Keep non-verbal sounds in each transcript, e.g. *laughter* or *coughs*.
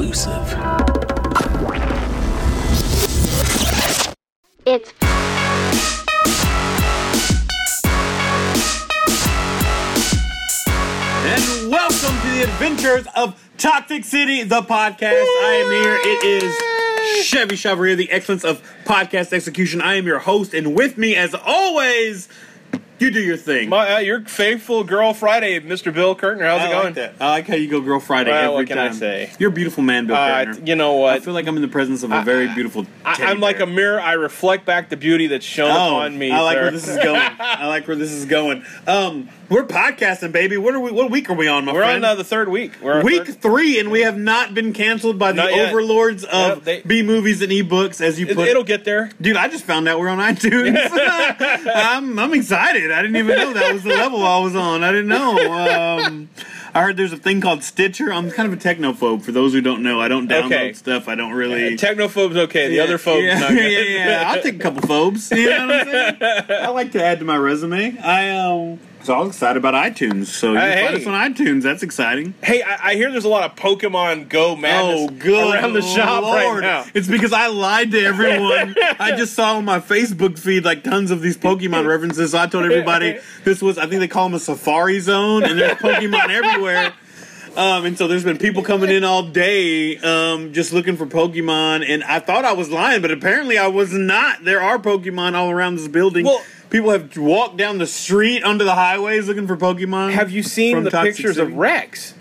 exclusive. It's And welcome to the adventures of Toxic City, the podcast. I am here. It is Chevy Shover the excellence of podcast execution. I am your host, and with me, as always, you do your thing. My, uh, your faithful girl Friday, Mr. Bill Kurtner. How's I it going? like that. I like how you go Girl Friday Well, every what can I say? You're a beautiful man, Bill Uh, Kurtner. you know what? I feel like I'm in the presence of a very beautiful. I, I'm like a mirror. I reflect back the beauty that's shown Oh, upon me. I like sir. where this is going. I like where this is going. Um, we're podcasting, baby. What are we? What week are we on, my friend? We're friend? on uh, the third week. We're on Week third- three, and we have not been canceled by the Not yet. overlords of they- B movies and ebooks, as you It, put. it'll get there. Dude, I just found out we're on iTunes. *laughs* I'm, I'm excited. I didn't even know that was the level I was on. I didn't know. Um, I heard there's a thing called Stitcher. I'm kind of a technophobe. For those who don't know, I don't download Okay. stuff. I don't really. Technophobe's okay. The other phobe's yeah, not good. *laughs* yeah, yeah. I'll take a couple phobes. You know what I'm saying? *laughs* I like to add to my resume. I um. So I was excited about iTunes. So you Uh, can find us on iTunes. That's exciting. Hey, I, I hear there's a lot of Pokemon Go madness Oh, good around the shop right now. It's because I lied to everyone. *laughs* I just saw on my Facebook feed like tons of these Pokemon *laughs* references. So I told everybody this was, I think they call them a Safari Zone, and there's Pokemon *laughs* everywhere. Um, and so there's been people coming in all day um, just looking for Pokemon, and I thought I was lying, but apparently I was not. There are Pokemon all around this building. Well- people have walked down the street onto the highways looking for Pokemon. Have you seen the Toxic pictures City. of Rex?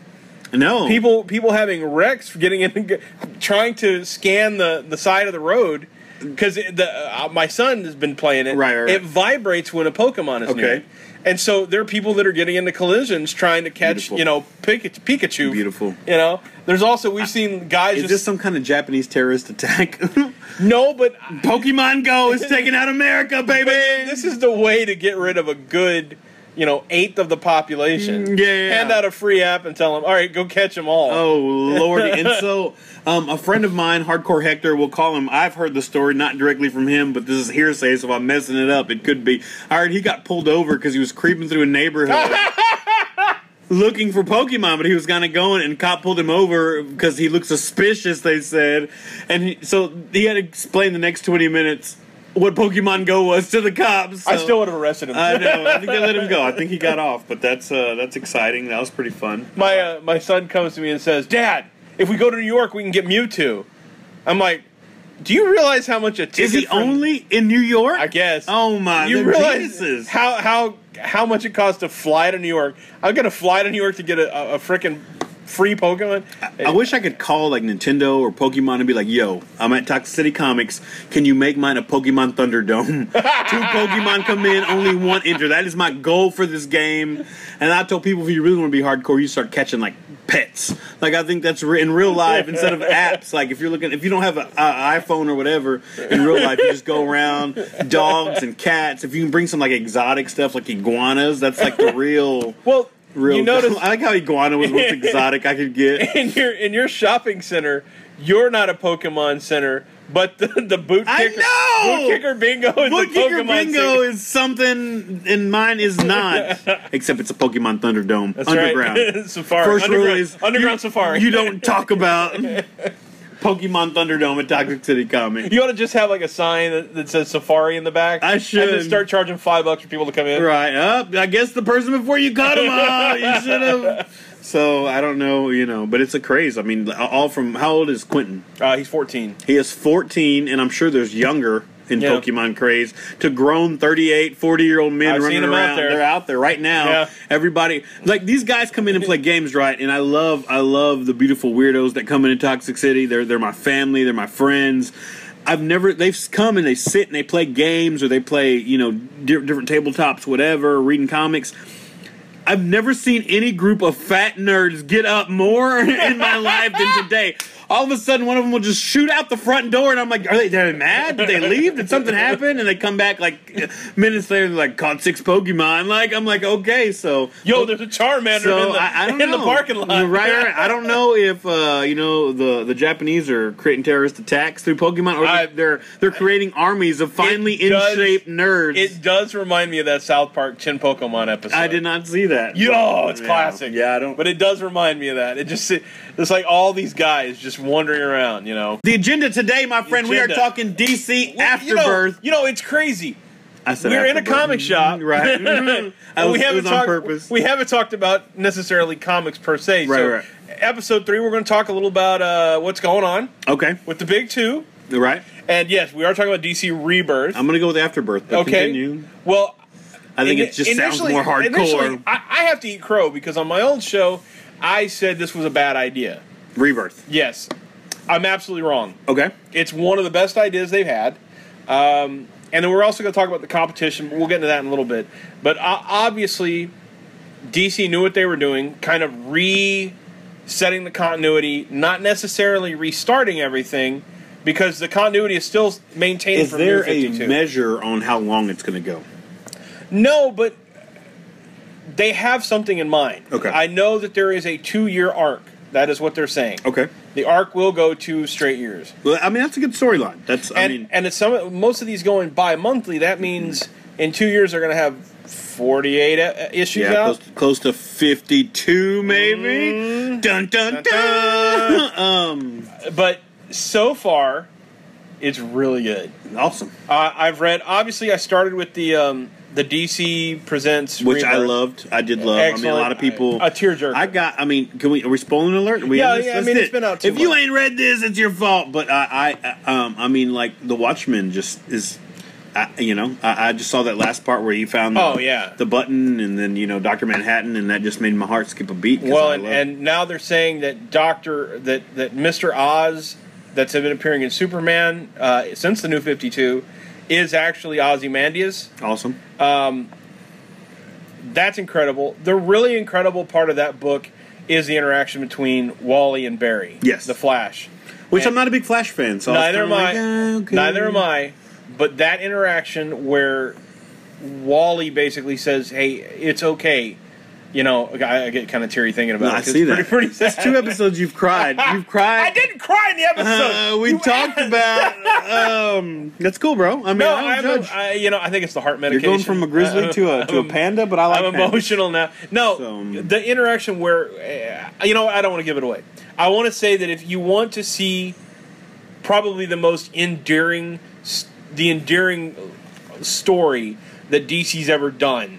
No People, people having Rex getting in, trying to scan the the side of the road. Because the uh, my son has been playing it. Right, right, right. It vibrates when a Pokemon is Okay. near. And so there are people that are getting into collisions trying to catch, Beautiful. you know, Pikachu. Beautiful. You know, there's also we've seen guys Is just this some kind of Japanese terrorist attack? *laughs* no, but Pokemon Go is taking out America, baby. this is the way to get rid of a good, you know, eighth of the population. Mm, yeah, yeah, Hand out a free app and tell them, all right, go catch them all. Oh *laughs* lordy! And so, um, a friend of mine, Hardcore Hector, we'll call him. I've heard the story not directly from him, but this is hearsay. So if I'm messing it up, it could be. I heard he got pulled over because he was creeping through a neighborhood. *laughs* Looking for Pokemon, but he was kind of going, and cop pulled him over because he looked suspicious. They said, and he, so he had to explain the next twenty minutes what Pokemon Go was to the cops. I still would have arrested him. I know. I think they let him go. I think he got *laughs* off, but that's uh, that's exciting. That was pretty fun. my uh, my son comes to me and says, "Dad, if we go to New York, we can get Mewtwo." I'm like, "Do you realize how much a ticket Is he from- only in New York? I guess. Oh my! you realize how how how much it costs to fly to New York? I'm gonna fly to New York to get a, a, a freaking free Pokemon. I wish I could call like Nintendo or Pokemon and be like, "Yo, I'm at Toxic City Comics. Can you make mine a Pokemon Thunderdome? *laughs* Two Pokemon come in, only one enter. That is my goal for this game." And I told people, if you really want to be hardcore, you start catching like pets. Like I think that's re- in real life instead of *laughs* apps. Like if you're looking, if you don't have an iPhone or whatever in real life, you just go around dogs and cats. If you can bring some like exotic stuff like iguanas, that's like the real. Well, Real, you notice *laughs* I like how iguana was most *laughs* exotic I could get. in your in your shopping center, you're not a Pokemon center, but the, the boot I kicker, know! boot kicker bingo is Boot Kicker Pokemon Bingo center. is something, and mine is not. *laughs* Except it's a Pokemon Thunderdome That's underground. right. Safari. First underground, rule is underground you, Safari. You don't talk about Pokemon Thunderdome at Toxic City Comics. You ought to just have like a sign that, that says Safari in the back. I And should. then start charging five bucks for people to come in. Right up. I guess the person before you cut him off. You should have. So I don't know, you know, but it's a craze. I mean, all from how old is Quentin? Uh, he's 14. He is 14, and I'm sure there's younger in Yeah. Pokemon craze to grown 38, 40 year old men I've running out around. there. They're out there right now. Yeah. Everybody, like these guys come in and play games, right? And I love, I love the beautiful weirdos that come into Toxic City. They're they're my family. They're my friends. I've never. They've come and they sit and they play games or they play, you know, di- different tabletops, whatever, reading comics. I've never seen any group of fat nerds get up more *laughs* in my life than today. All of a sudden, one of them will just shoot out the front door, and I'm like, "Are they? Are they mad? Did they leave? Did something happen?" And they come back like minutes later, they're like, "Caught six Pokemon." Like, I'm like, "Okay, so Yo, there's a Charmander so in, the, I, I *laughs* in the parking lot. Right, right. I don't know if uh, you know the the Japanese are creating terrorist attacks through Pokemon, or I- they're they're creating armies of finely in shape nerds. It does remind me of that South Park Chinpokomon episode. I did not see that. Yo, it's Yeah. classic. Yeah, I don't. But it does remind me of that. It just it's like all these guys just wandering around. You know. The agenda today, my friend, we are talking DC You know, Afterbirth. you know, it's crazy. I said We're in a comic shop, right? *laughs* Mhm. And was, we haven't talked. purpose. We haven't talked about necessarily comics per se. Right, so, right. episode three, we're going to talk a little about uh, what's going on okay, with the big two. right. And yes, we are talking about DC Rebirth. I'm gonna go with Afterbirth. But okay. Continue. Well, I think ini- it just sounds more hardcore. I, I have to eat crow because on my old show, I said this was a bad idea. Rebirth. Yes, I'm absolutely wrong. Okay. It's one of the best ideas they've had. Um, and then we're also going to talk about the competition. but We'll get into that in a little bit. But uh, obviously, DC knew what they were doing, kind of resetting the continuity, not necessarily restarting everything, because the continuity is still maintained Is from there New a measure on how long it's gonna go? No, but they have something in mind. Okay. I know that there is a two-year arc. That is what they're saying. Okay. The arc will go two straight years. Well, I mean that's a good storyline. That's I and mean and it's some most of these going bi-monthly. That means in two years they're going to have forty-eight uh, issues yeah, out. close to, close to 52 maybe. Dun dun Dun, dun. *laughs* um, But so far, it's really good. awesome. Uh, I've read. Obviously, I started with the um, the DC presents, Which I loved. I did love. I mean, a lot of people. A tearjerker. I got. I mean, can we? Are we spoiling alert? Are we Yeah, yeah, I mean, it. been out too If you ain't read this, it's your fault. But I, I, um, I mean, like the Watchmen just is. I, you know, I, I just saw that last part where he found the, Oh, yeah. the button, and then you know Doctor Manhattan, and that just made my heart skip a beat. Well, and, and now they're saying that Doctor that that Mister Oz that's been appearing in Superman uh, since the New Fifty Two is actually Ozymandias. awesome. That's incredible. The really incredible part of that book is the interaction between Wally and Barry. Yes. the Flash. Which and- I'm not a big Flash fan, so neither am I. like, eh, okay. Neither am I. But that interaction where Wally basically says, "Hey, it's okay." You know, I, I get kind of teary thinking about No, it. I see it's that. Pretty, pretty two episodes you've cried. You've *laughs* cried. I didn't cry in the episode. Uh, we You talked asked. about. Um, that's cool, bro. I mean, No, I don't a, judge. I, you know, I think it's the heart medication. You're going from a grizzly Uh, to a to a I'm- panda, but I like I'm pandas. emotional now. No, So, um, the interaction where, uh, you know, I don't want to give it away. I want to say that if you want to see probably the most endearing, the endearing story that DC's ever done,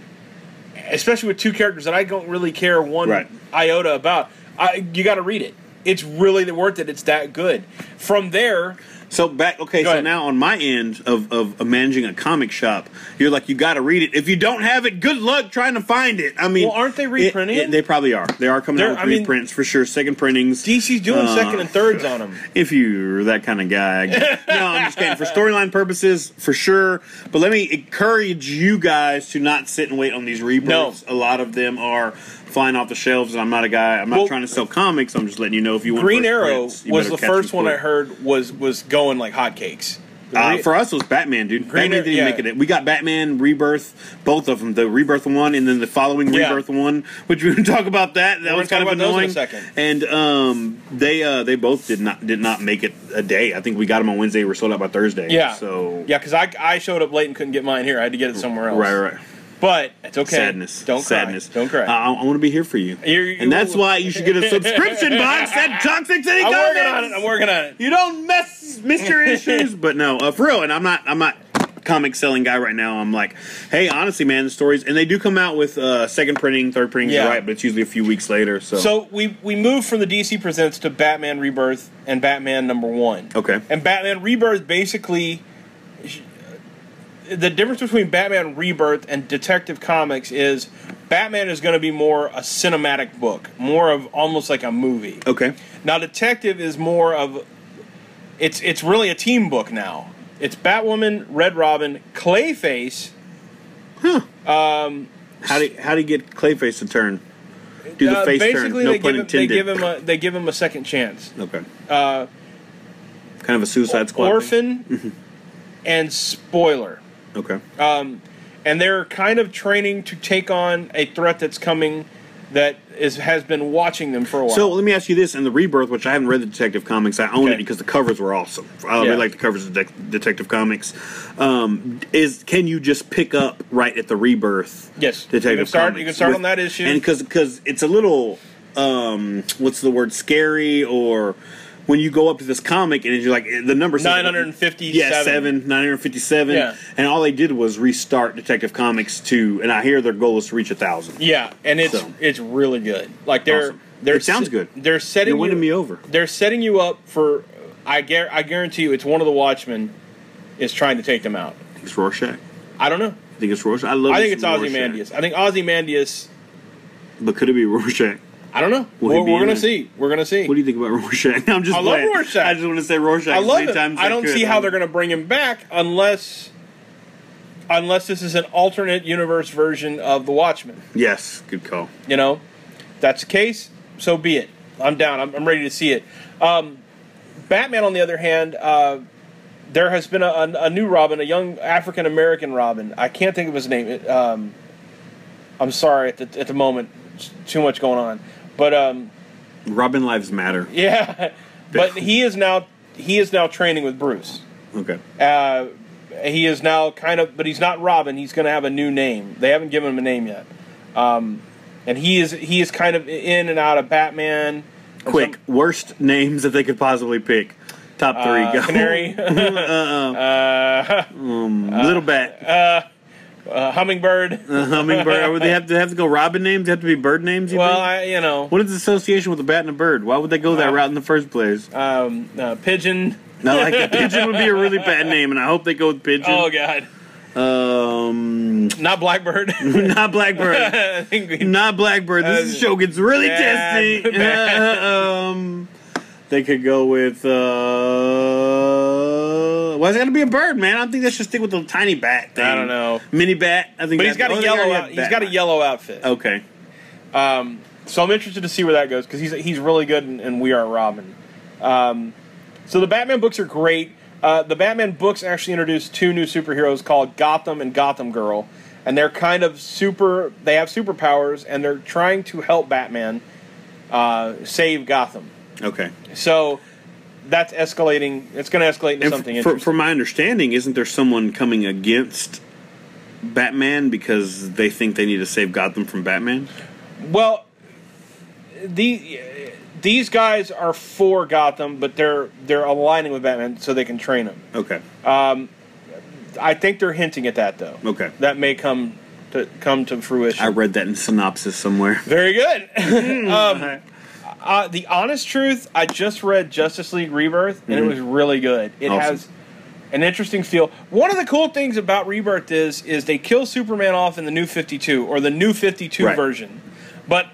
especially with two characters that I don't really care one Right. iota about, I, you got to read it. It's really the worth it. It's that good. From there, So back, okay. Go so ahead. now on my end of, of, managing a comic shop, you're like, you got to read it. If you don't have it, good luck trying to find it. I mean, Well, aren't they reprinting it- it? they probably are. They are coming They're- out with I mean- reprints for sure. Second printings. DC's doing Uh, second and thirds on them. *laughs* if you're that kind of guy. *laughs* no, I'm just kidding. For storyline purposes, for sure. But let me encourage you guys to not sit and wait on these rebirths. A lot of them are flying off the shelves, and I'm not a guy. I'm not Well- trying to sell comics. I'm just letting you know if you want. Green Arrow prints, was the first one I heard was was going like hotcakes. Uh, for us, it was Batman, dude. Green Batman didn't yeah. make it. We got Batman Rebirth, both of them. The Rebirth one, and then the following Yeah. Rebirth one, which we can *laughs* talk about that. That We're was kind of annoying. those in a second. And um, they uh, they both did not did not make it a day. I think we got them on Wednesday. We're sold out by Thursday. yeah, So yeah, because I I showed up late and couldn't get mine here. I had to get it somewhere else. right, right. But it's okay. Sadness. Don't Sadness. cry. Don't cry. I, I want to be here for you. You're- you- and that's why you should get a *laughs* subscription box at Toxic City I'm Comics. working on it. I'm working on it. You don't mess miss your issues, *laughs* but no, uh, for real. And I'm not. I'm not comic selling guy right now. I'm like, hey, honestly, man, the stories, and they do come out with uh, second printing, third printing, Yeah. right? But it's usually a few weeks later. So, So we we moved from the DC Presents to Batman Rebirth and Batman Number One. okay, And Batman Rebirth basically. The difference between Batman Rebirth and Detective Comics is Batman is going to be more a cinematic book, more of almost like a movie. okay, Now, Detective is more of it's it's really a team book now. It's Batwoman, Red Robin, Clayface. Huh. how do how do you get Clayface to turn? Do the Uh, face turn? basically, No they pun give him they intended. give him a they give him a second chance. okay, Uh, kind of a Suicide Squad. Orphan and Spoiler, Okay, um, and they're kind of training to take on a threat that's coming that is has been watching them for a while. So let me ask you this: in the Rebirth, which I haven't read the Detective Comics, I own Okay. it because the covers were awesome. I Yeah. really like the covers of De- Detective Comics. Um, is can you just pick up right at the Rebirth? Yes. Detective You can start- Comics you can start with- on that issue. and because because it's a little um, what's the word scary or when you go up to this comic and you're like the number Nine hundred and fifty. Yeah, seven, 957. Yeah. And all they did was restart Detective Comics 2, and I hear their goal is to reach a 1,000. Yeah, and it's So. it's really good. Like they're Awesome. they're It sounds good. They're setting You're winning you, me over. They're setting you up for. I gar- I guarantee you, it's one of the Watchmen is trying to take them out. It's Rorschach. I don't know. I think it's Rorschach. I love I think it's Ozymandias. I think Ozymandias. But could it be Rorschach? I don't know. Will We're, we're gonna it? see. We're gonna see. What do you think about Rorschach? *laughs* I'm just I love. Rorschach. I just want to say Rorschach I love it. times I don't could. see how they're gonna bring him back unless. Unless this is an alternate universe version of the Watchmen, Yes, good call. you know, if that's the case. So be it. I'm down. I'm, I'm ready to see it. Um, Batman, on the other hand, uh, there has been a, a, a new Robin, a young African American Robin. I can't think of his name. It, um, I'm sorry at the, at the moment. Too much going on, but um, Robin Lives Matter. yeah. *laughs* But he is now he is now training with Bruce. Okay. Uh, he is now kind of, but he's not Robin. He's going to have a new name. They haven't given him a name yet. Um, and he is he is kind of in and out of Batman. Quick, worst names that they could possibly pick. Top three. some- go. uh, Canary, *laughs* *laughs* uh, Um, Little Bat. Uh, Hummingbird. *laughs* Uh, hummingbird. Would they have to have to go Robin names? They have to be bird names. You Well, think? I, you know, what is the association with a bat and a bird? Why would they go that Uh, route in the first place? um, uh, pigeon. Not like that. *laughs* Pigeon would be a really bad name, and I hope they go with pigeon. Oh God, Um, not Blackbird. *laughs* not blackbird. We- not blackbird. This Uh, show gets really bad, testy. bad. um, they could go with. Uh, it gonna be a bird, man? I don't think they should stick with the tiny bat thing. I don't know. Mini bat. I think. but he's got a yellow. Out, he's got a yellow outfit. Okay. Um, so I'm interested to see where that goes because he's he's really good in, in We Are Robin. Um, so the Batman books are great. Uh, the Batman books actually introduced two new superheroes called Gotham and Gotham Girl, and they're kind of super. They have superpowers, and they're trying to help Batman uh, save Gotham. Okay. So that's escalating. It's going to escalate into And something f- for, interesting. from my understanding, isn't there someone coming against Batman because they think they need to save Gotham from Batman? Well, the these guys are for Gotham, but they're they're aligning with Batman so they can train him. Okay. I think they're hinting at that though. Okay. That may come to come to fruition. I read that in synopsis somewhere. Very good. *laughs* um, uh, the honest truth, I just read Justice League Rebirth, and it was really good. It Awesome. has an interesting feel. One of the cool things about Rebirth is is they kill Superman off in the New Fifty Two or the New Fifty Two Right. version, but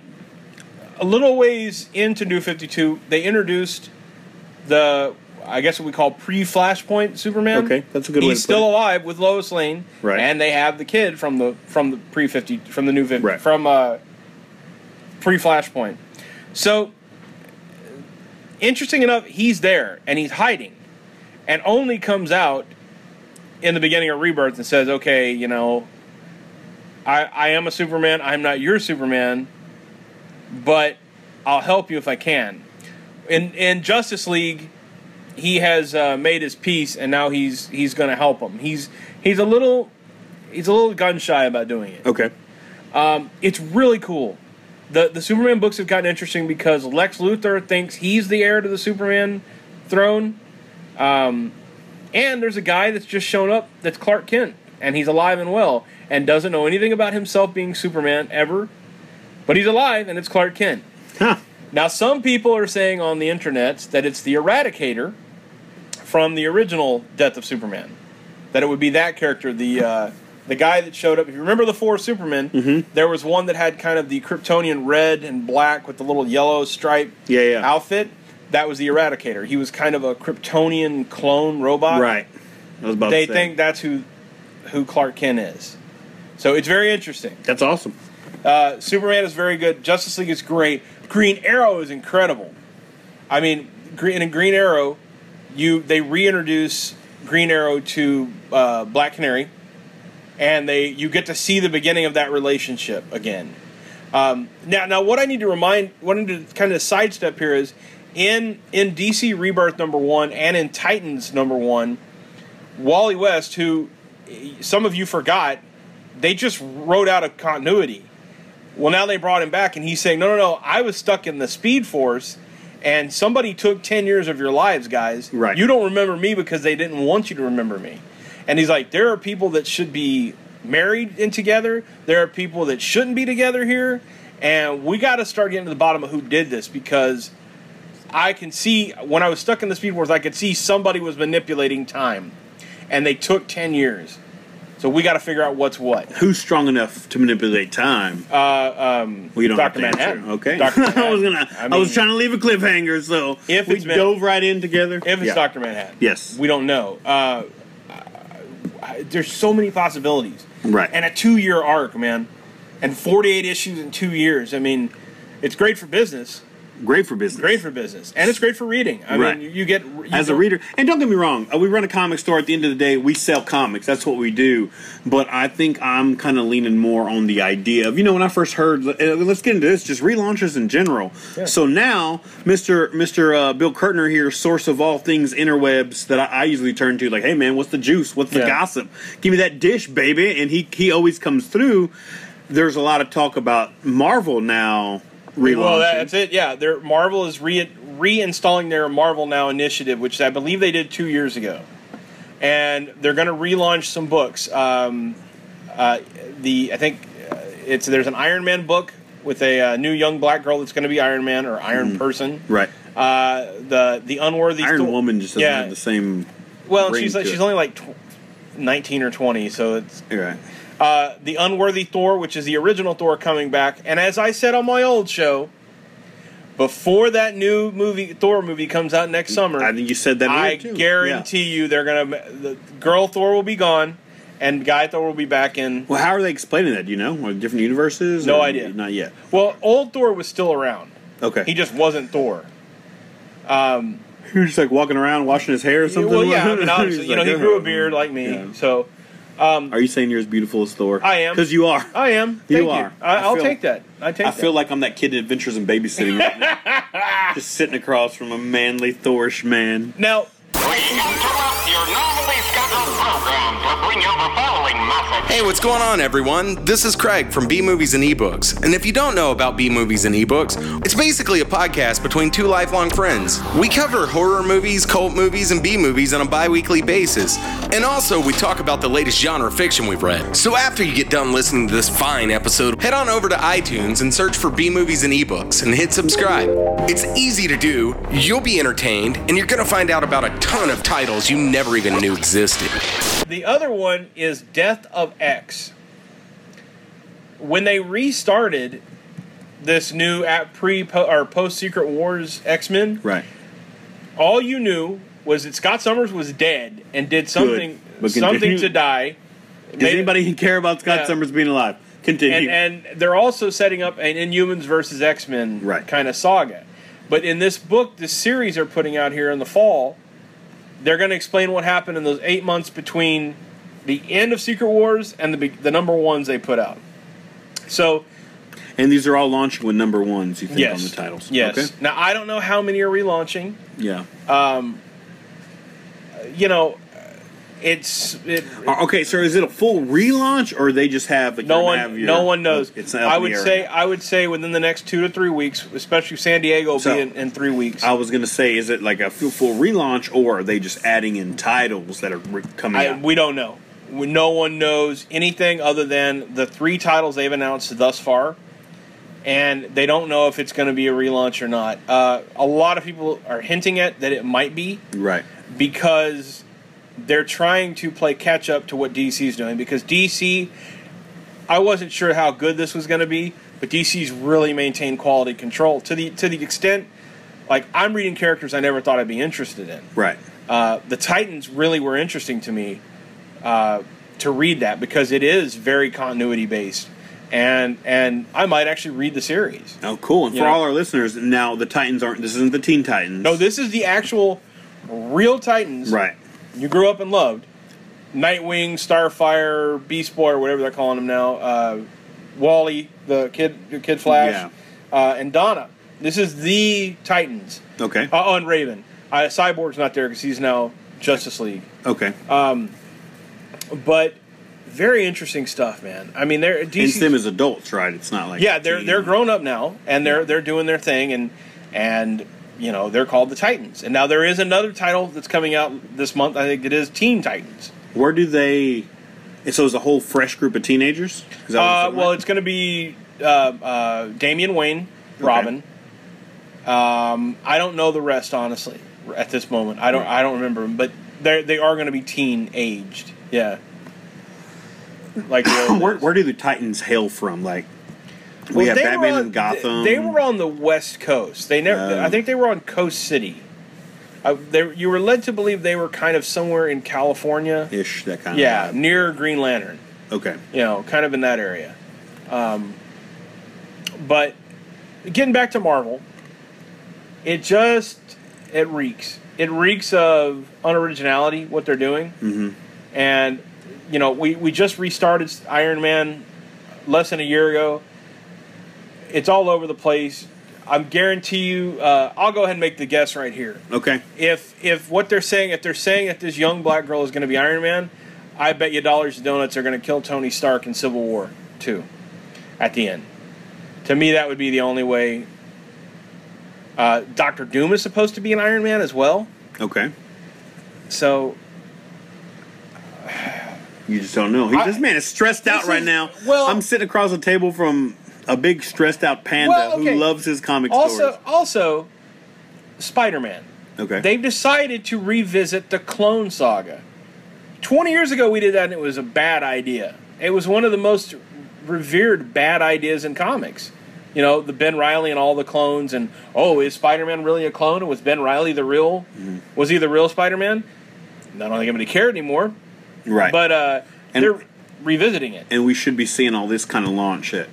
a little ways into New Fifty Two, they introduced the I guess what we call pre-Flashpoint Superman. Okay, that's a good way He's still it. alive with Lois Lane, Right. And they have the kid from the from the pre fifty from the new 50, Right. from uh, pre Flashpoint. So interesting enough, he's there and he's hiding, and only comes out in the beginning of Rebirth and says, "Okay, you know, I I am a Superman. I'm not your Superman, but I'll help you if I can." In in Justice League, he has uh, made his peace, and now he's he's going to help him. He's he's a little he's a little gun shy about doing it. Okay. It's really cool. The The Superman books have gotten interesting because Lex Luthor thinks he's the heir to the Superman throne, um, and there's a guy that's just shown up that's Clark Kent, and he's alive and well, and doesn't know anything about himself being Superman ever, but he's alive, and it's Clark Kent. Huh. Now, some people are saying on the internet that it's the Eradicator from the original Death of Superman. That it would be that character, the uh, the guy that showed up. If you remember the four Supermen, there was one that had kind of the Kryptonian red and black with the little yellow stripe Yeah, yeah. outfit. That was the Eradicator. He was kind of a Kryptonian clone robot. Right. I was about They think that's who who Clark Kent is. So it's very interesting. that's awesome. Uh, Superman is very good. Justice League is great. Green Arrow is incredible. I mean, Green in Green Arrow, you they reintroduce Green Arrow to uh, Black Canary, and they you get to see the beginning of that relationship again. Um, now, now, what I need to remind, what I need to kind of sidestep here is, in in DC Rebirth number one and in Titans number one, Wally West, who some of you forgot, they just wrote out a continuity. Well, now they brought him back, and he's saying, "No, no, no! I was stuck in the Speed Force, and somebody took 10 years of your lives, guys. Right. You don't remember me because they didn't want you to remember me. And he's like, there are people that should be married and together. There are people that shouldn't be together here. And we got to start getting to the bottom of who did this because I can see when I was stuck in the Speed Force, I could see somebody was manipulating time, and they took ten years. So we got to figure out what's what. Who's strong enough to manipulate time? Uh, um, we don't Dr. have to answer. Manhattan. Okay. Dr. *laughs* I was gonna. Manhattan. I, was trying to leave a cliffhanger, so If we dove right in together. If it's Yeah. Dr. Manhattan, Yes. we don't know. Uh, I- there's so many possibilities, Right. And a two-year arc, man, and 48 issues in two years. I mean, it's great for business. Great for business. Great for business, and it's great for reading. I Right. mean, you get you as a reader. And don't get me wrong, uh, we run a comic store. At the end of the day, we sell comics. That's what we do. But I think I'm kind of leaning more on the idea of you know when I first heard. uh, Let's get into this. Just relaunches in general. Yeah. So now, Mister Mister uh, Bill Kurtner here, source of all things interwebs that I, I usually turn to. Like, hey man, what's the juice? What's the Yeah. gossip? Give me that dish, baby. And he he always comes through. There's a lot of talk about Marvel now relaunching. Well, that's it. Yeah, their Marvel is re reinstalling their Marvel Now initiative, which I believe they did two years ago, and they're going to relaunch some books. Um, uh, the I think uh, it's there's an Iron Man book with a uh, new young black girl that's going to be Iron Man or Iron Person. right. Uh, the the unworthy Iron Thor- Woman just doesn't yeah. have the same. well, she's like she's only like tw- nineteen or twenty, so it's Right. Uh, the unworthy Thor, which is the original Thor coming back. And as I said on my old show, before that new movie Thor movie comes out next summer, I think you said that. I guarantee you they're gonna the girl Thor will be gone, and guy Thor will be back in. Well, how are they explaining that? Do you know? Or different universes? No idea. Not yet. Well, old Thor was still around. Okay. He just wasn't Thor. Um, You're just like walking around washing his hair or something. well, yeah, I mean, *laughs* obviously, you know, like, he grew a beard like me, Yeah. so Um, are you saying you're as beautiful as Thor? I am. Because you are. I am. You Thank are. I, I I'll feel- take that. I take. I that. feel like I'm that kid in Adventures in Babysitting right now. *laughs* just sitting across from a manly Thorish man. now. Hey, what's going on, everyone? This is Craig from B Movies and Ebooks. And if you don't know about B Movies and Ebooks, it's basically a podcast between two lifelong friends. We cover horror movies, cult movies, and B movies on a bi weekly basis. And also, we talk about the latest genre fiction we've read. So after you get done listening to this fine episode, head on over to iTunes and search for B Movies and Ebooks and hit subscribe. It's easy to do, you'll be entertained, and you're gonna find out about a ton of titles you never even knew existed. The other one is Death of X. When they restarted this new at pre po, or post Secret Wars X Men, Right. all you knew was that Scott Summers was dead and did something something to die. Does Made- anybody care about Scott Yeah. Summers being alive? Continue. and, and they're also setting up an Inhumans versus X Men Right. kind of saga. But in this book, this series they're putting out here in the fall, they're going to explain what happened in those eight months between the end of Secret Wars and the the number ones they put out. So And these are all launching with number ones, you think, yes, on the titles. Yes. Okay. Now I don't know how many are relaunching. Yeah. Um, you know, it's it, Uh, Okay, so is it a full relaunch, or they just have like, no one have your- no one knows. It's I would say. I would say within the next two to three weeks, especially San Diego will So- be in, in three weeks. I was gonna say, is it like a full, full relaunch, or are they just adding in titles that are coming I, out? we don't know. We, no one knows anything other than the three titles they've announced thus far, and they don't know if it's going to be a relaunch or not. Uh, a lot of people are hinting at that it might be right. because they're trying to play catch up to what DC's doing. Because DC, I wasn't sure how good this was going to be, but DC's really maintained quality control to the to the extent. Like I'm reading characters I never thought I'd be interested in. Right. Uh, the Titans really were interesting to me uh, to read that because it is very continuity based, and and I might actually read the series. Oh, cool. And You for know- all our listeners, now the Titans aren't. This isn't the Teen Titans. No, this is the actual real Titans Right. You grew up and loved. Nightwing, Starfire, Beast Boy, or whatever they're calling him now. Uh, Wally, the kid, the kid Flash, Yeah. uh, and Donna. This is the Titans. Okay. Uh, oh, and Raven. Uh, Cyborg's not there because he's now Justice League. okay. But very interesting stuff, man. I mean, they're them as adults, right? It's not like yeah, they're they're grown up now, and they're they're doing their thing, and and you know they're called the Titans, and now there is another title that's coming out this month. I think it is Teen Titans. Where do they? and So it's a whole fresh group of teenagers. Uh, well, like? it's going to be uh, uh, Damian Wayne, Robin. Um, I don't know the rest honestly at this moment. I don't. I don't remember, but they they are going to be teen aged. Yeah. Like *coughs* where, where do the Titans hail from? Like we Well, have they were Batman on- and Gotham. They, were on the West Coast. They never. Oh. I think they were on Coast City. Uh, they, you were led to believe they were kind of somewhere in California. ish that kind Yeah, of yeah, near Green Lantern. Okay. You know, kind of in that area. Um, but getting back to Marvel, it just it reeks. It reeks of unoriginality what they're doing, Mm-hmm. and you know we we just restarted Iron Man less than a year ago. It's all over the place. I'm guarantee you. Uh, I'll go ahead and make the guess right here. Okay. If if what they're saying, if they're saying that this young black girl is going to be Iron Man, I bet you dollars to donuts are going to kill Tony Stark in Civil War too. At the end, to me, that would be the only way. Uh, Doctor Doom is supposed to be an Iron Man as well, Okay. so You just don't know. He, I- this man is stressed out right is- now. well- I'm sitting across the table from a big stressed out panda Well, okay. who loves his comic also stories. also Spider Man. Okay. They've decided to revisit the Clone Saga. 20 years ago, we did that and it was a bad idea. It was one of the most revered bad ideas in comics. You know, the Ben Reilly and all the clones, and oh, is Spider Man really a clone? And was Ben Reilly the real? Mm-hmm. Was he the real Spider Man? I don't think anybody cared anymore. right. But uh, And- they're revisiting it. and we should be seeing all this kind of launch it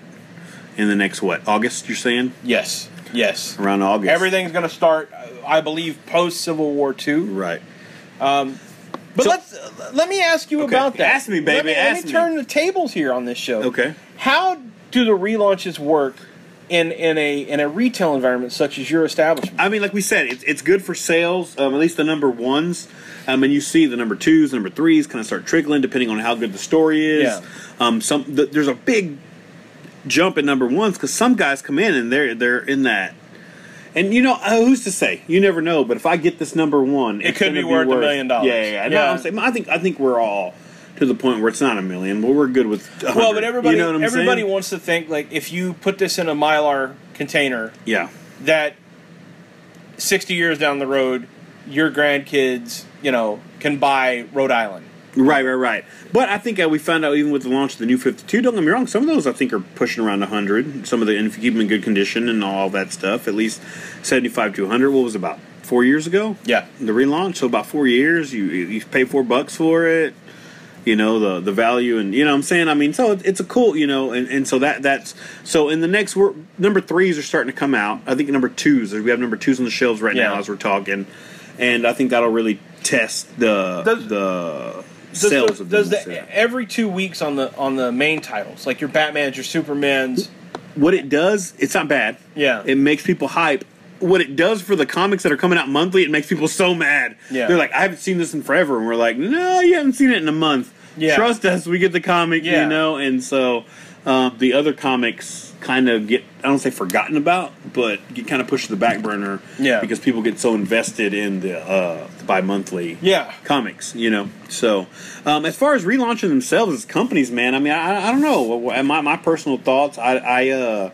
in the next what August? You're saying Yes, yes. around August. Everything's going to start, I believe, post Civil War II. Right. But So- let's let me ask you Okay, about that. ask me, baby, Let me, ask let me me. turn the tables here on this show. Okay. How do the relaunches work in in a in a retail environment such as your establishment? I mean, like we said, it's, it's good for sales. Um, at least the number ones. Um, and you see the number twos, number threes kind of start trickling depending on how good the story is. Yeah. Um, some th- there's a big jump at number ones because some guys come in and they're they're in that. And you know uh, who's to say? You never know. But if I get this number one, It could gonna be worth a million dollars. Yeah, yeah. yeah. No, I'm saying, I think I think we're all to the point where it's not a million, but we're good with. 100. Well, but everybody you know what I'm everybody saying? wants to think like if you put this in a mylar container, Yeah. that sixty years down the road, your grandkids, you know, can buy Rhode Island. Right, right, right. But I think uh, we found out even with the launch of the new 52, don't get me wrong, some of those I think are pushing around 100. Some of the, and if you keep them in good condition and all that stuff, at least 75 to 100. What was it, about four years ago? Yeah. The relaunch, so about four years. You you pay four bucks for it. You know the the value and you know what I'm saying I mean so it, it's a cool you know and, and so that that's so in the next we're, number threes are starting to come out I think number twos we have number twos on the shelves right now as we're talking and I think that'll really test the Does- the Does, sales does them. the, every two weeks on the on the main titles, like your Batman's, your Superman's, what it does, it's not bad. Yeah. It makes people hype. What it does for the comics that are coming out monthly, it makes people so mad. Yeah. They're like, I haven't seen this in forever. And we're like, no, you haven't seen it in a month. Yeah. Trust us, we get the comic, Yeah. you know? And so um, the other comics kind of get, I don't say forgotten about, but get kind of pushed to the back burner. Yeah. Because people get so invested in the, uh, the bi monthly Yeah. comics, you know. So, um, as far as relaunching themselves as companies, man, I mean, I, I don't know. My my personal thoughts, I, I, uh,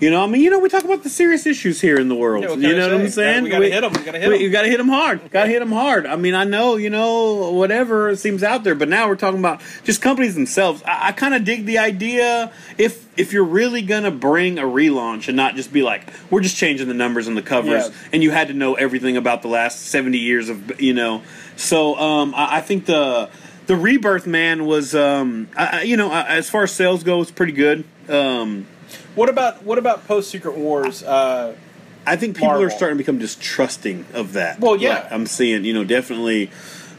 you know, I mean, you know, we talk about the serious issues here in the world. Yeah, you know what I'm say? saying? We gotta hit 'em, we gotta hit 'em. You got to hit them hard. Got to hit them hard. I mean, I know, you know, whatever seems out there, but now we're talking about just companies themselves. I, I kind of dig the idea if if you're really gonna bring a relaunch and not just be like, we're just changing the numbers and the covers, Yeah. and you had to know everything about the last 70 years of you know so um, I, I think the the rebirth man was um, I- you know as far as sales go it's pretty good um, What about what about post Secret Wars? Uh, i think people Marvel. are starting to become distrusting of that Well, yeah. Like, i'm seeing you know definitely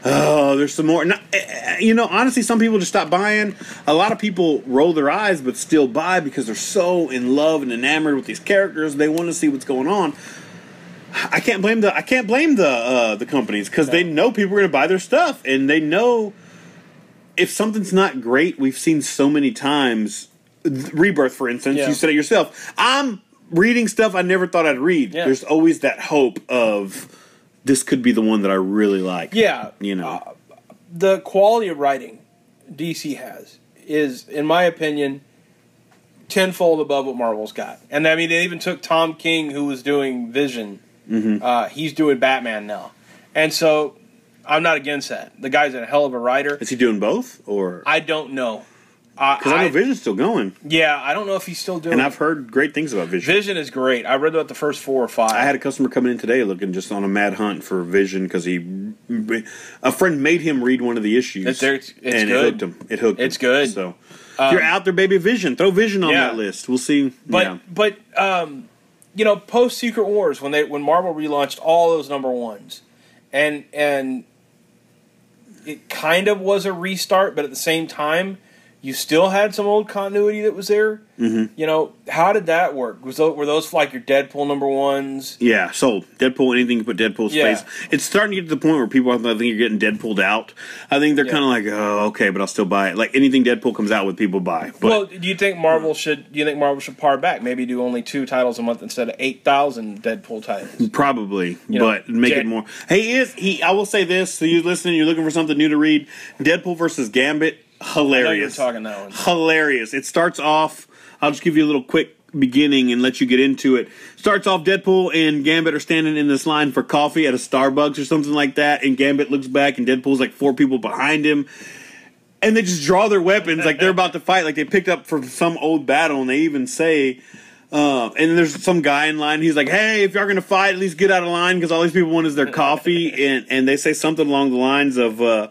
oh there's some more Not- eh, eh, you know honestly some people just stop buying a lot of people roll their eyes but still buy because they're so in love and enamored with these characters they want to see what's going on I can't blame the I can't blame the uh, the companies because they know people are going to buy their stuff and they know if something's not great. We've seen so many times. Rebirth, for instance, Yeah. you said it yourself. I'm reading stuff I never thought I'd read. Yeah. There's always that hope of this could be the one that I really like. Yeah, You know. the quality of writing DC has is, in my opinion, tenfold above what Marvel's got. And I mean, they even took Tom King, who was doing Vision. Mm-hmm. Uh, he's doing Batman now, and so I'm not against that. The guy's a hell of a writer. Is he doing both or I don't know. Uh, because I, know Vision's still going, Yeah, I don't know if he's still doing. and. I've heard great things about Vision. Vision is great. I read about the first four or five. I had a customer coming in today looking just on a mad hunt for Vision because he, a friend made him read one of the issues, It's- it's- and good. it hooked him. It hooked. It's him. good. So if you're out there, baby, Vision. Throw Vision on Yeah. that list. We'll see. But yeah. but um, you know, post Secret Wars when they when Marvel relaunched all those number ones, and and it kind of was a restart, but at the same time, you still had some old continuity that was there. Mm-hmm. You know, how did that work? Was those, were those like your Deadpool number ones? Yeah, sold. Deadpool, anything you put Deadpool Yeah. space. It's starting to get to the point where people I think you're getting Deadpooled out. I think they're Yeah. kind of like, oh, okay, but I'll still buy it. Like anything Deadpool comes out with, people buy. But well, do you think Marvel should? Do you think Marvel should pare back? Maybe do only two titles a month instead of eight thousand Deadpool titles. Probably, You know, but make Jan- it more. Hey, he is he? I will say this: so you listening, you're looking for something new to read. Deadpool versus Gambit, hilarious. talking that one. Hilarious. It starts off. I'll just give you a little quick beginning and let you get into it. Starts off Deadpool and Gambit are standing in this line for coffee at a Starbucks or something like that, and Gambit looks back and Deadpool's like four people behind him. And they just draw their weapons like they're about to fight, like they picked up from some old battle, and they even say, uh, and there's some guy in line. He's like, "Hey, if y'all gonna fight, at least get out of line because all these people want is their coffee." and and they say something along the lines of, uh,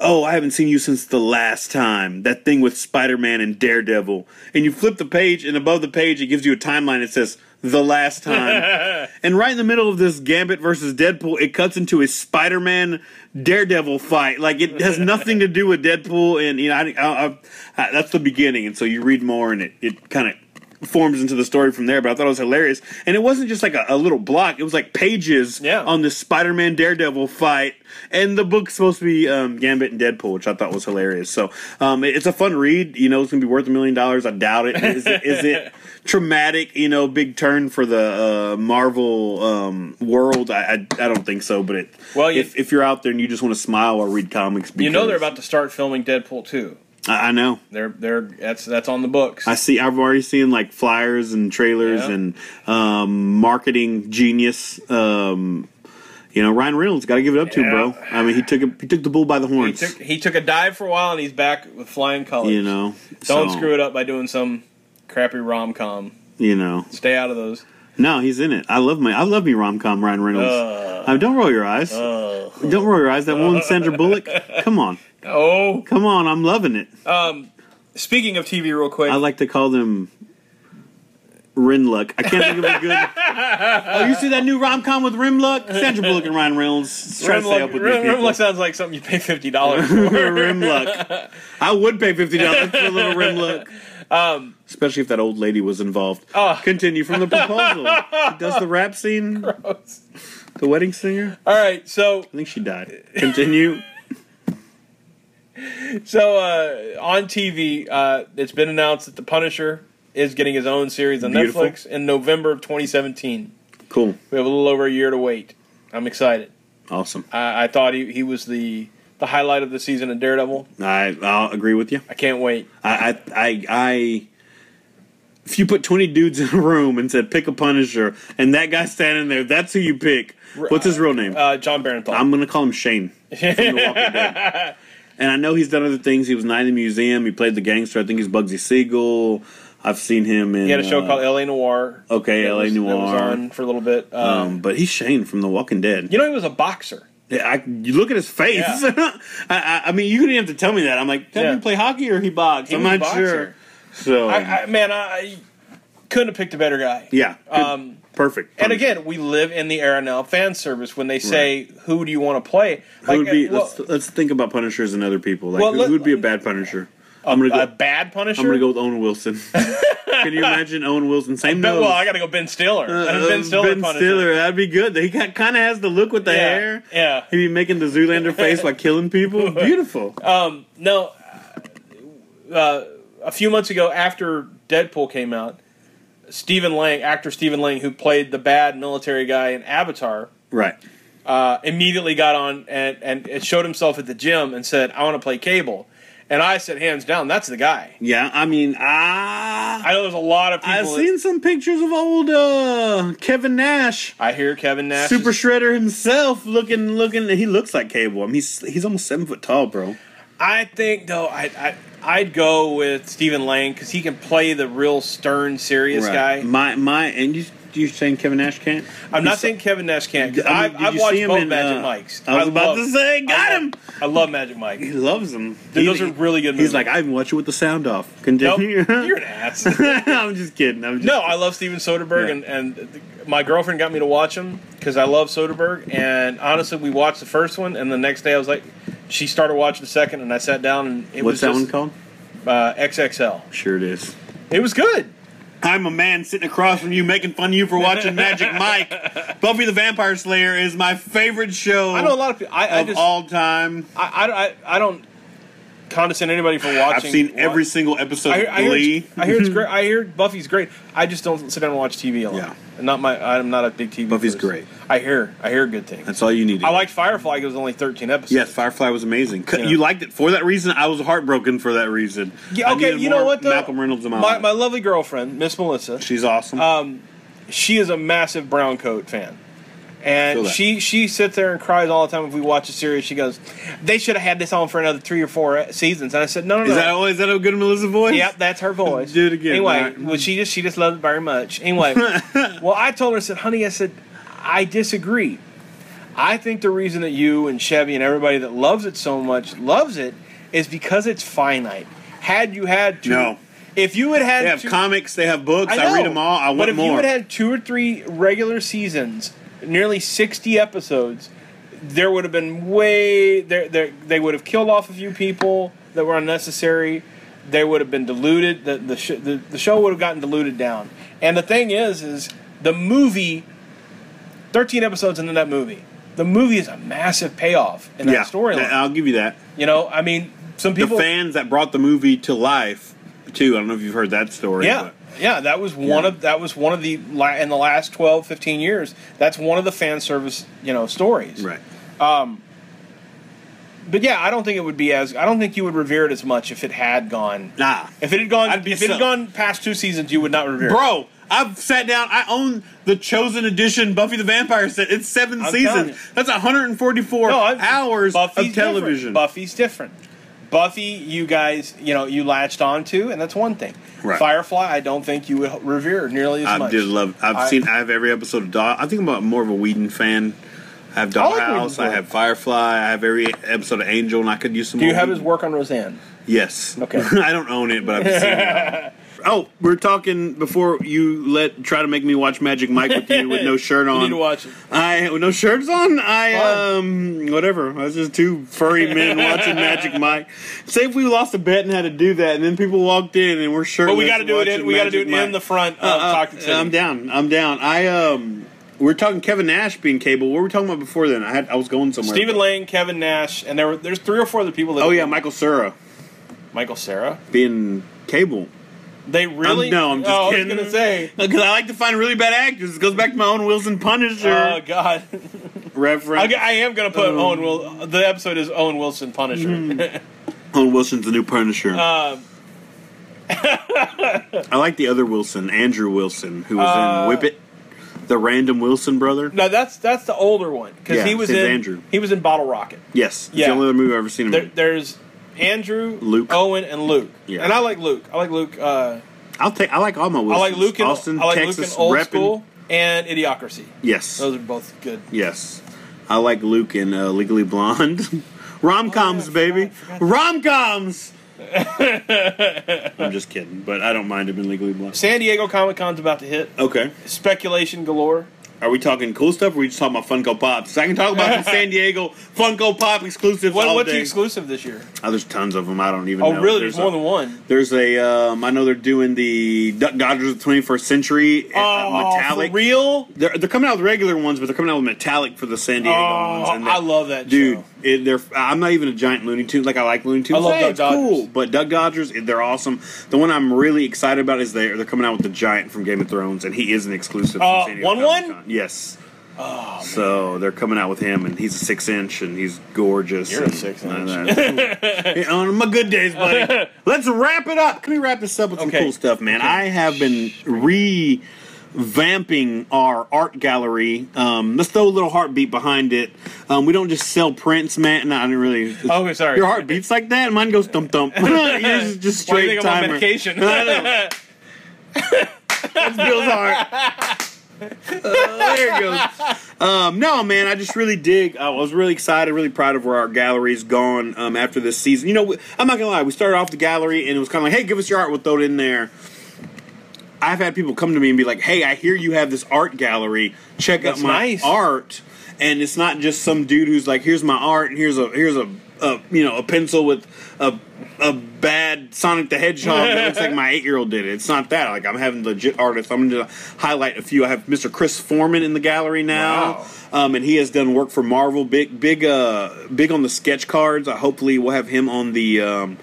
"Oh, I haven't seen you since the last time that thing with Spider Man and Daredevil." And you flip the page, and above the page, it gives you a timeline. It says the last time, *laughs* and right in the middle of this Gambit versus Deadpool, it cuts into a Spider Man Daredevil fight. Like it has nothing to do with Deadpool, and you know, I, I, I, that's the beginning. And so you read more, and it it kind of forms into the story from there. But I thought it was hilarious, and it wasn't just like a, a little block; it was like pages Yeah. on this Spider-Man Daredevil fight. And the book's supposed to be um, Gambit and Deadpool, which I thought was hilarious. So um, it- it's a fun read. You know, it's gonna be worth a million dollars. I doubt it. Is it, is it *laughs* traumatic? You know, big turn for the uh, Marvel um, world? I, I I don't think so. But it. Well, you- if if you're out there and you just want to smile or read comics, You know they're about to start filming Deadpool two. I, I know. They're they're that's that's on the books. I see. I've already seen like flyers and trailers Yeah. and um, marketing genius. Um, you know, Ryan Reynolds got to give it up to him, bro. I mean, he took a, he took the bull by the he horns. took he took a dive for a while and he's back with flying colors. you know, don't So, screw it up by doing some crappy rom com. You know, Stay out of those. no, he's in it. I love my I love me rom com Ryan Reynolds. Uh, Uh, don't roll your eyes. uh, don't roll your eyes. That one with Sandra Bullock. *laughs* Come on, oh, come on. I'm loving it. Um, speaking of TV, real quick. I like to call them. Rinluck. I can't think of a good. *laughs* oh, you see that new rom com with Rimluck? Sandra Bullock and Ryan Reynolds trying to stay up with people. Rimlock sounds like something you pay fifty dollars for. *laughs* Rimluck. I would pay fifty dollars for a little Rimluck. Um, Especially if that old lady was involved. Oh. Continue from the proposal. She does the rap scene. *laughs* The wedding singer. All right, so I think she died. Continue. *laughs* so uh, on TV, uh, it's been announced that the Punisher is getting his own series on Beautiful. Netflix in November of 2017. Cool. We have a little over a year to wait. I'm excited. Awesome. I, I thought he, he was the the highlight of the season in Daredevil. I I'll agree with you. I can't wait. I I I. I if you put 20 dudes in a room and said pick a Punisher and that guy standing there, that's who you pick. What's his real name? Uh, Jon Bernthal. I'm gonna call him Shane *laughs* from The Walking Dead. And I know he's done other things. He was Night in the Museum. He played the gangster. I think he's Bugsy Siegel. I've seen him in. he had a show uh, called L.A. Noir. Okay, L.A. was- that was Noir. on for a little bit. Um, Um, but he's Shane from The Walking Dead. you know, he was a boxer. Yeah, I, you look at his face. Yeah. *laughs* I, I, I mean, you didn't even have to tell me that. I'm like, did Yeah. he play hockey or he boxed? He I'm not boxer. sure. So I, I, man, I couldn't have picked a better guy. yeah. Um, perfect. And again, we live in the era now of fan service. When they say, "Who do you want to play?" who would be? uh, well, let's, let's think about Punishers and other people. Like, Well, who let- would be a bad Punisher? I'm gonna go. a bad Punisher. I'm gonna go with Owen Wilson. *laughs* Can you imagine Owen Wilson? Same Ben- nose. well, I got to go Ben Stiller. Uh, ben Stiller. Ben Punisher. Stiller, that'd be good. He kind of has the look with the Yeah, hair. yeah. He'd be making the Zoolander *laughs* face while killing people. *laughs* Beautiful. No, uh, a few months ago, after Deadpool came out, Stephen Lang, actor Stephen Lang, who played the bad military guy in Avatar, Right. uh, immediately got on and, and it showed himself at the gym and said, I want to play Cable. And I said, hands down, that's the guy. Yeah, I mean, ah, I know there's a lot of people. I've that- seen some pictures of old uh, Kevin Nash, I hear Kevin Nash. Super is- Shredder himself, looking, looking. He looks like Cable. I mean, he's he's almost seven foot tall, bro. I think, though, I, I, I'd go with Stephen Lang because he can play the real stern, serious guy. My my, and you you saying Kevin Nash can't? I'm not He's- saying Kevin Nash can't. I mean, I've, I've watched both in, Magic uh, Mikes. I was about to say, got I love- him. I love Magic Mike. He loves them. Dude, those are really good Movies. He's like, I even watch it with the sound off. Nope, Continue. *laughs* you're an ass. *laughs* I'm just kidding. I'm just No, I love Steven Soderbergh, Yeah. and, and my girlfriend got me to watch him because I love Soderbergh. And honestly, we watched the first one, and the next day I was like, she started watching the second, and I sat down, and it What's was that just, one called? Uh, XXL. Sure it is. It was good. I'm a man sitting across from you making fun of you for watching Magic *laughs* Mike. Buffy the Vampire Slayer is my favorite show I know a lot of people. I, I of just all time. I, I, I, I don't condescend anybody for watching. I've seen every single episode I, I, hear Glee. it's, I hear it's great. *laughs* I hear Buffy's great. I just don't sit down and watch TV a lot. Yeah. Not my. I'm not a big TV. Buffy's person. great. I hear. I hear good things. That's all you need. I liked Firefly. It was only 13 episodes. Yes, Firefly was amazing. Yeah. You liked it for that reason. I was heartbroken for that reason. Yeah, okay, you know what? Though? Malcolm Reynolds my, my, my lovely girlfriend, Miss Melissa. She's awesome. Um, she is a massive Brown Coat fan. And she she sits there and cries all the time if we watch a series. She goes, "They should have had this on for another three or four seasons." And I said, "No, no, no." is that is that a good Melissa voice? Yep, that's her *laughs* voice. Do it again. Anyway, Alright. well, she just she just loved it very much. Anyway, *laughs* well, I told her, I said, "Honey," I said, "I disagree. I think the reason that you and Chevy and everybody that loves it so much loves it is because it's finite. Had you had two, No. if you had had They have two, comics. They have books. I, know, read them all. I want but if more. you had had two or three regular seasons, nearly sixty episodes, there would have been way there. There they would have killed off a few people that were unnecessary. They would have been diluted. The the, sh- the the show would have gotten diluted down. And the thing is, is the movie. Thirteen episodes into that movie, the movie is a massive payoff in that yeah, storyline. I'll give you that. You know, I mean, some people. the fans that brought the movie to life, too. I don't know if you've heard that story. Yeah, yeah, that was one Yeah. of that was one of the in the last 12, 15 years. That's one of the fan service you know stories. right. Um, but yeah, I don't think it would be as I don't think you would revere it as much if it had gone. Nah, If it had gone, I'd if it had gone past two seasons, you would not revere. it. bro. I've sat down. I own the Chosen Edition Buffy the Vampire set. It's 7 I'm seasons. That's 144 No, hours Buffy's of television. Different. Buffy's different. Buffy, you guys, you know, you latched onto, and that's one thing. Right. Firefly, I don't think you would revere nearly as I much. I did love. I've I- seen. I have every episode of Dog. I think I'm a- more of a Whedon fan. I have I like Dollhouse. I have Firefly. I have every episode of Angel, and I could use some. Do you have his work on Roseanne? Yes. Okay. *laughs* I don't own it, but I've seen it. *laughs* Oh, we're talking before you let try to make me watch Magic Mike with you with no *laughs* shirt on. You need to watch it. I with no shirts on. I um whatever. I was just two furry men *laughs* watching Magic Mike. Say if we lost a bet and had to do that, and then people walked in and we're shirtless. But we got to do it. In, we got to do it in the front of Uh, City. I'm down. I'm down. I um. We're talking Kevin Nash being cable. What were we talking about before then? I had I was going somewhere. Stephen Lang, Kevin Nash, and there were there's three or four other people. That Oh yeah, Michael Cera Michael Cera. being cable. They really? I'm- no, I'm just oh, kidding. I was gonna say. *laughs* Because I like to find really bad actors. It goes back to my own Wilson Punisher Oh God, *laughs* reference. I, I am gonna put Um, Owen. Will the episode is Owen Wilson Punisher. Mm-hmm. *laughs* Owen Wilson's the new Punisher. uh, I like the other Wilson, Andrew Wilson, who was Uh, in Whip It, the random Wilson brother. no, that's that's the older one because Yeah, he was in Andrew. he was in Bottle Rocket. Yes, it's Yeah. the only other movie I've ever seen him There, there's Andrew, Luke. Owen, and Luke. Yeah. And I like Luke. I like Luke. Uh, I'll take. I like all my I like Luke in Austin, I like Texas, Luke in Old repping. School and Idiocracy. Yes, Those are both good. yes. I like Luke in uh, Legally Blonde. *laughs* Rom coms, Oh, yeah, baby. forgot- forgot. Rom coms. *laughs* I'm just kidding, but I don't mind him in Legally Blonde. San Diego Comic Con's about to hit. Okay. Speculation galore. Are we talking cool stuff or are we just talking about Funko Pops? I can talk about *laughs* San Diego Funko Pop exclusives What, what's the day. exclusive this year? oh, there's tons of them. I don't even know. Oh, know. really? There's, more a, than one. There's a, um, I know they're doing the Duck Dodgers of the 21st Century uh, Oh, metallic. for real? They're, they're coming out with regular ones, but they're coming out with metallic for the San Diego Oh, ones. And I love that Dude, show. It, they're I'm not even a giant Looney Tune. Like I like Looney Tunes. I love Hey, Doug it's cool, but Duck Dodgers, they're awesome. The one I'm really excited about is they they're coming out with the giant from Game of Thrones, and he is an exclusive. from Uh, San Diego one one? Comic-Con. Yes. Oh, so they're coming out with him, and he's a six inch, and he's gorgeous. You're a and- six and inch. that. *laughs* Yeah, on my good days, buddy. *laughs* Let's wrap it up. Can we wrap this up with some cool stuff, man? I have been revamping our art gallery. Um, let's throw a little heartbeat behind it. Um, we don't just sell prints, man. No, I didn't really. Oh, sorry. Your heart beats like that. Mine goes thump thump. *laughs* *laughs* Yours is just Why do straight I'm on timer. medication? *laughs* That's Bill's heart. Uh, there it goes. Um, no, man, I just really dig. I was really excited, really proud of where our gallery's gone um, after this season. You know, I'm not gonna lie. We started off the gallery, and it was kind of like, "Hey, give us your art. We'll throw it in there." I've had people come to me and be like, "Hey, I hear you have this art gallery. Check That's out my nice. art." And it's not just some dude who's like, "Here's my art, and here's a here's a, a you know a pencil with a a bad Sonic the Hedgehog that looks like my eight year old did it." It's not that. Like I'm having legit artists. I'm going to highlight a few. I have Mr. Chris Foreman in the gallery now, Wow. um, and he has done work for Marvel. Big big uh big on the sketch cards. I hopefully, we'll have him on the. Um,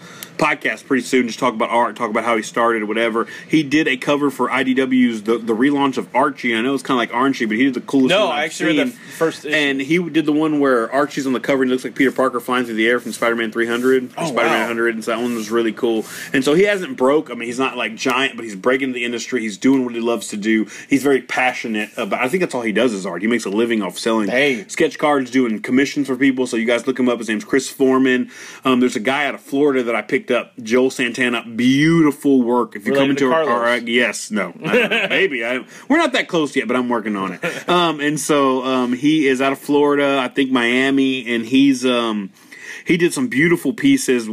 podcast pretty soon just talk about art talk about how he started or whatever. He did a cover for idw's the, the relaunch of archie. I know it's kind of like archie but he did the coolest No, one I actually read the first issue. and he did the one where archie's on the cover and it looks like peter parker flying through the air from spider-man 300 or Oh, spider-man wow. 100 and so that one was really cool. And so he hasn't broke i mean he's not like giant but he's breaking the industry. He's doing what he loves to do. He's very passionate about i think that's all he does is art. He makes a living off selling Hey. sketch cards doing commissions for people. So you guys look him up. His name's chris foreman. Um, there's a guy out of florida that i picked up. Joel santana beautiful work. If you come Related to into our, our yes no. I *laughs* maybe. I, we're not that close yet but i'm working on it. Um, and so um, he is out of florida. I think miami and he's um, he did some beautiful pieces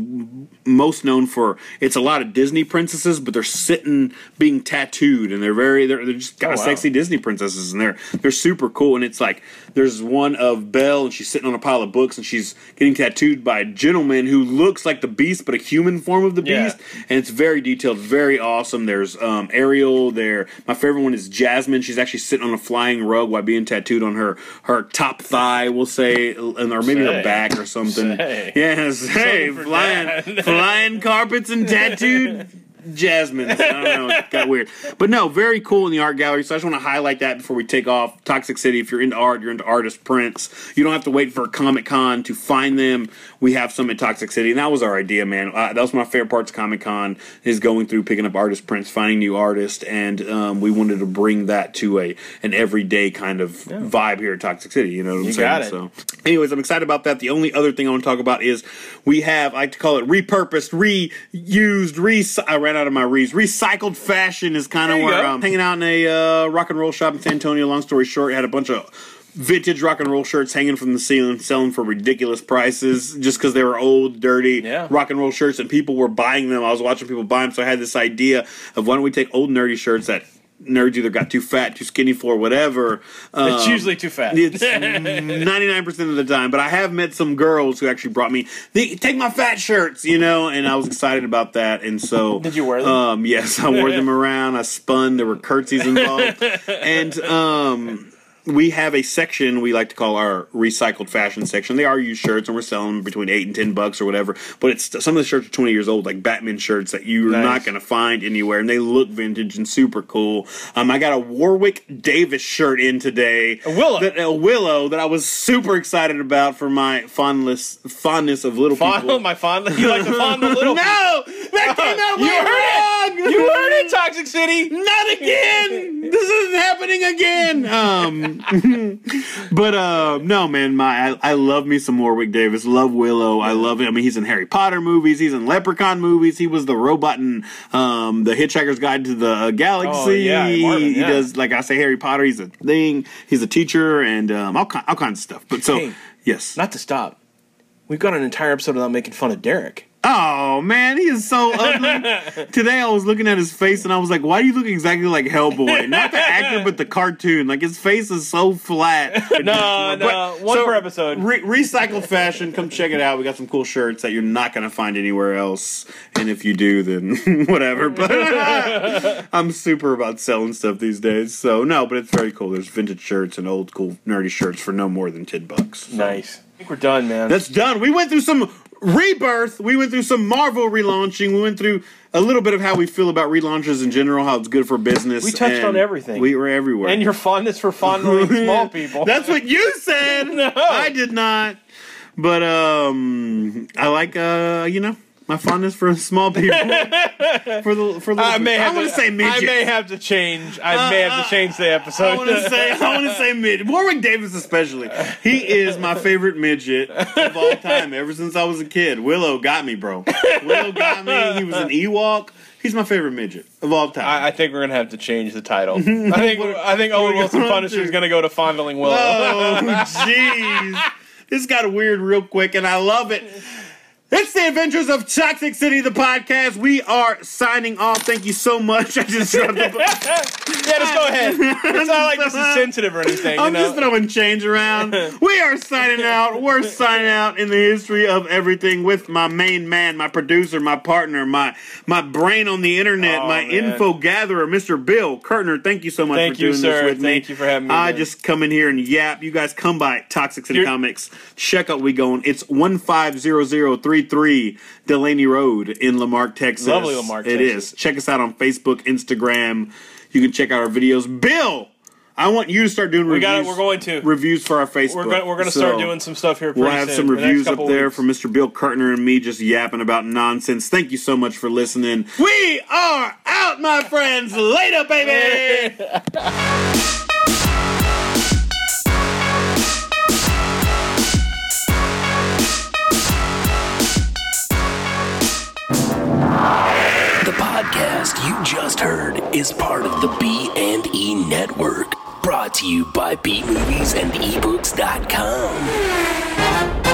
most known for it's a lot of disney princesses but they're sitting being tattooed and they're very they're, they're just kind Oh, of wow. sexy disney princesses and they're they're super cool and it's like there's one of belle and she's sitting on a pile of books and she's getting tattooed by a gentleman who looks like the beast but a human form of the Yeah. beast and it's very detailed very awesome there's um, ariel there my favorite one is jasmine she's actually sitting on a flying rug while being tattooed on her her top thigh we'll say and or maybe her back or something Say. Yes. Hey flying flying carpets and *laughs* tattooed Jasmine. I don't know. It got weird. But no, very cool in the art gallery. So I just want to highlight that before we take off. Toxic City, if you're into art, you're into artist prints, you don't have to wait for Comic Con to find them. We have some at Toxic City. And that was our idea, man. Uh, that was my favorite parts of Comic Con is going through, picking up artist prints, finding new artists. And um, we wanted to bring that to a an everyday kind of vibe here at Toxic City. You know what I'm You saying? got it. So, anyways, I'm excited about that. The only other thing I want to talk about is we have, I like to call it repurposed, reused, re. Ran out of my re's. Recycled fashion is kind of where. I'm hanging out in a uh, rock and roll shop in San Antonio. Long story short, had a bunch of vintage rock and roll shirts hanging from the ceiling, selling for ridiculous prices just because they were old, dirty Yeah. rock and roll shirts, and people were buying them. I was watching people buy them, so I had this idea of why don't we take old nerdy shirts that nerds either got too fat, too skinny for, whatever. It's um, usually too fat. it's *laughs* 99% of the time, but I have met some girls who actually brought me, they take my fat shirts, you know, and I was excited about that. And so. Did you wear them? Um, yes, I wore them *laughs* around. I spun. There were curtsies involved. and, um,. We have a section we like to call our recycled fashion section. They are used shirts, and we're selling them between eight and ten bucks or whatever. But it's some of the shirts are twenty years old, like Batman shirts that you're Nice. not going to find anywhere, and they look vintage and super cool. Um, I got a Warwick Davis shirt in today, A Willow. that, a willow that I was super excited about for my fondness fondness of little people. *laughs* My fondness, You like to fondle *laughs* little. no, that came out *laughs* You heard wrong. You heard it, Toxic City. Not again. this isn't happening again. Um, *laughs* but uh, no, man, my I, I love me some Warwick Davis. Love Willow. I love him. I mean, he's in Harry Potter movies. He's in Leprechaun movies. He was the robot in um, the Hitchhiker's Guide to the Galaxy. Oh, yeah, Marvin, He does like I say, Harry Potter. He's a thing. He's a teacher and um, all all kinds of stuff. But so Hey. yes, Not to stop. We've got an entire episode without making fun of Derek. Oh man, he is so ugly. *laughs* Today I was looking at his face and I was like, why do you look exactly like Hellboy? Not the actor, but the cartoon. Like his face is so flat. *laughs* No, no, one So, per episode. Re- recycled fashion. Come check it out. We got some cool shirts that you're not gonna find anywhere else. And if you do, then *laughs* whatever. But I'm super about selling stuff these days. So no, but it's very cool. There's vintage shirts and old cool nerdy shirts for no more than ten bucks. So nice. I think we're done, man. That's done. We went through some rebirth. We went through some Marvel relaunching. We went through a little bit of how we feel about relaunches in general, how it's good for business. We touched on everything. We were everywhere. and your fondness for fondling small *laughs* people. That's what you said. *laughs* No. I did not. But um, I like uh, you know, my fondness for small people. *laughs* for the for the I may have want to say midget. I may have to change. I uh, may have to change the uh, episode. I want to say, I want to say midget. Warwick Davis, especially. He is my favorite midget of all time. Ever since I was a kid, Willow got me, bro. Willow got me. He was an Ewok. He's my favorite midget of all time. I, I think we're gonna have to change the title. *laughs* I think I think Owen Wilson Punisher is gonna go to fondling Willow. Oh, jeez. this got weird real quick, and I love it. It's the Adventures of Toxic City, the podcast. We are signing off. Thank you so much. *laughs* I just dropped the. *laughs* yeah, just go ahead. It's not like this is *laughs* sensitive or anything. I'm know? just throwing change around. we are signing out. We're signing out in the history of everything with my main man, my producer, my partner, my my brain on the internet, Oh, my man. info gatherer, Mr. Bill Kurtner. Thank you so much Thank for you, doing sir. this with me. Thank you for having me, I man. just come in here and yap. You guys come by Toxic City You're- Comics. Check out we going. It's one five zero zero three three Delaney Road in La Marque, Texas. Lovely La Marque, It Texas. is. Check us out on Facebook, Instagram. You can check out our videos. Bill, I want you to start doing We reviews. got it. We're going to. reviews for our Facebook. We're we're gonna So, start doing some stuff here. Pretty We'll have soon, some the reviews up there weeks. from Mr. Bill Kurtner and me just yapping about nonsense. Thank you so much for listening. We are out, my friends. Later, baby. *laughs* podcast you just heard is part of the B and E network, brought to you by bmoviesandebooks.com.